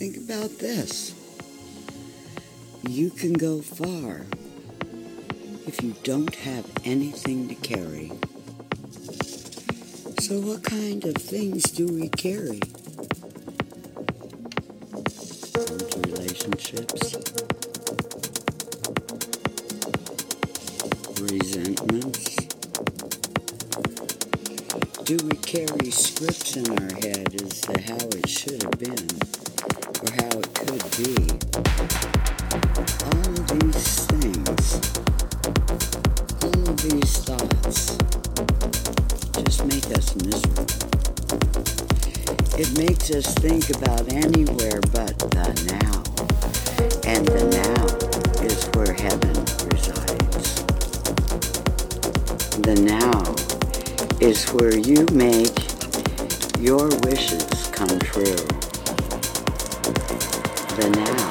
Think about this. You can go far if you don't have anything to carry. So, what kind of things do we carry? Relationships, resentments. Do we carry scripts in our head as to how it should have been or how it could be? All of these things, all of these thoughts just make us miserable. It makes us think about anywhere but the now. And the now is where heaven resides. The now is where you make your wishes come true. The now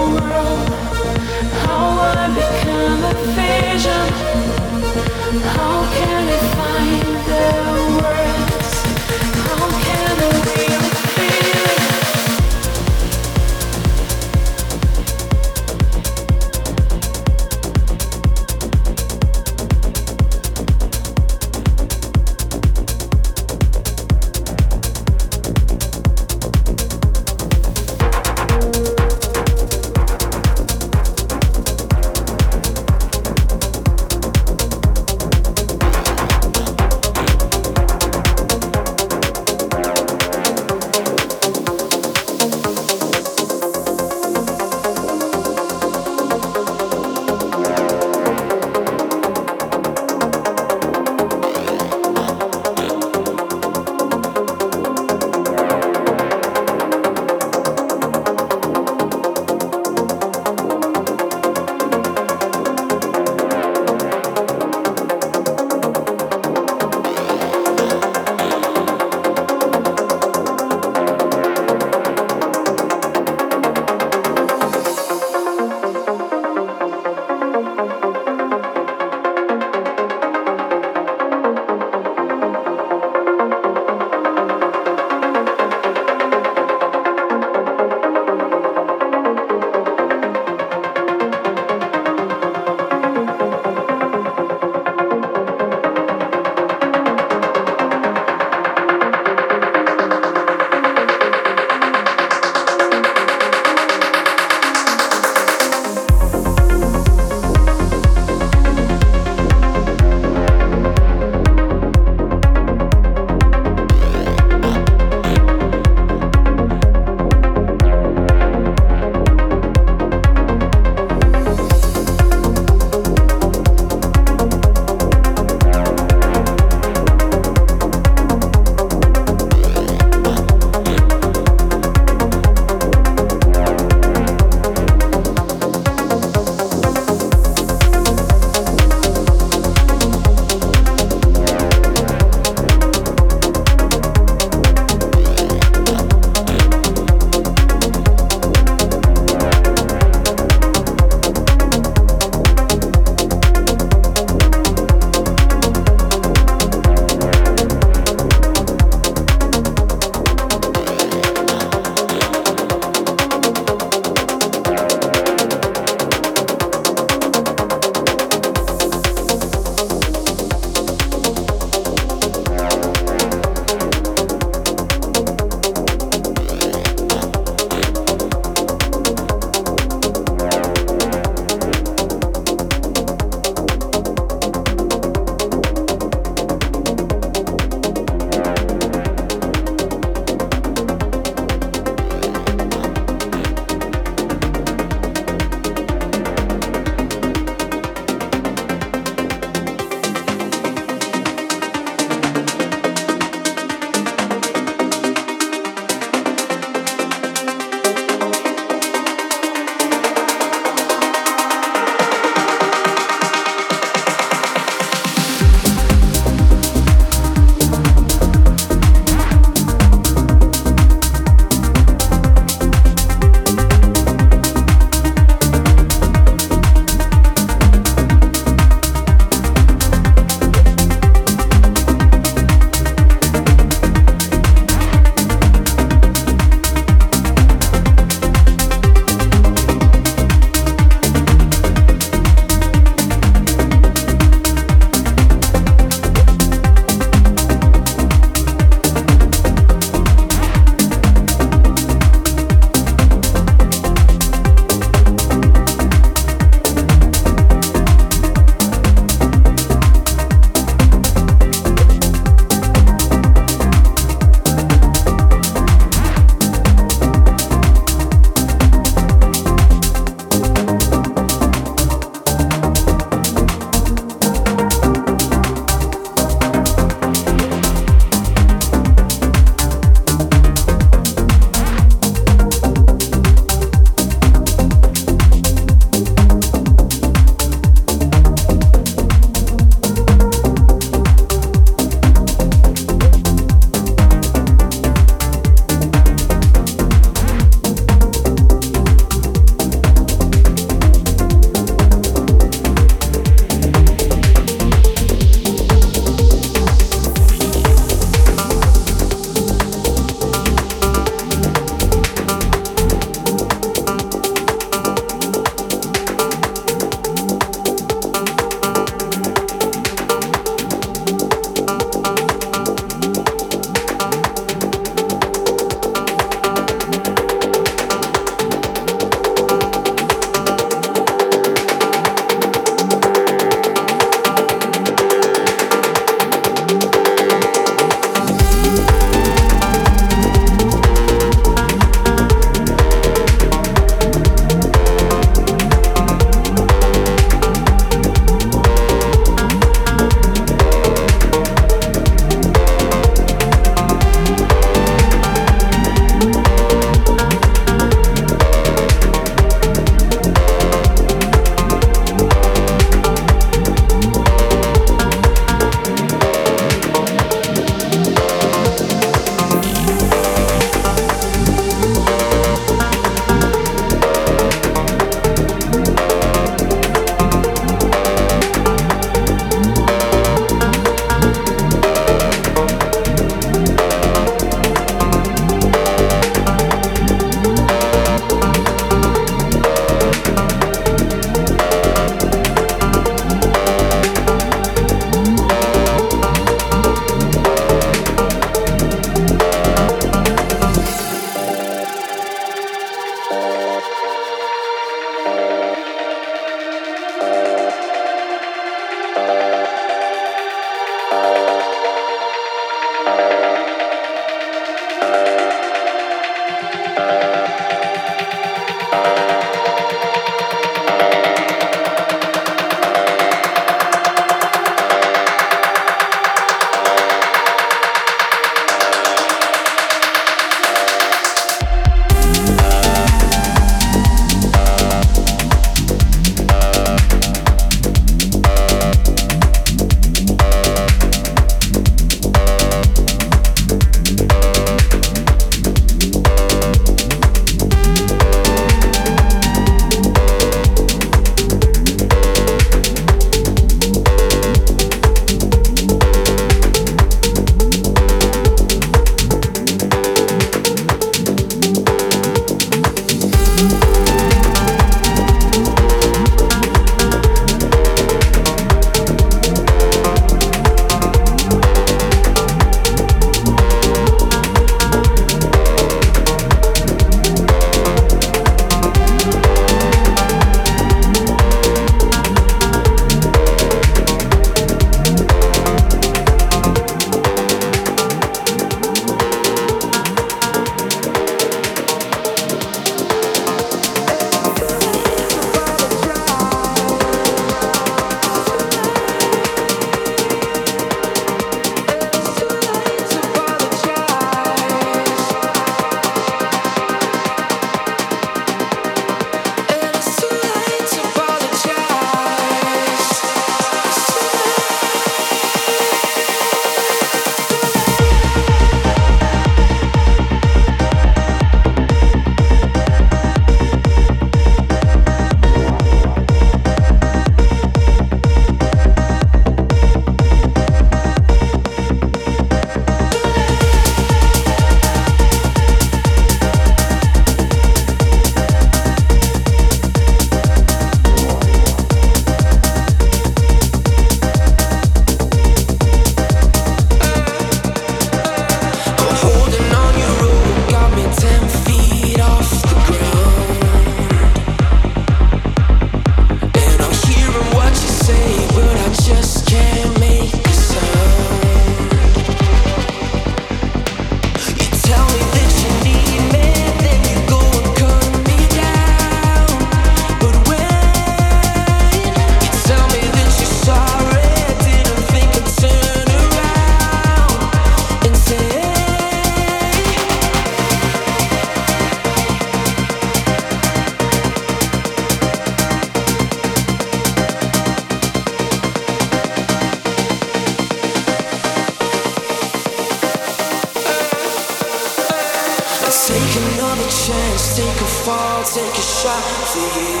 Take another chance, take a fall, take a shot for you.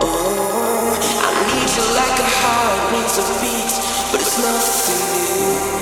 Oh, I need you like a heart needs a beat, but it's nothing new.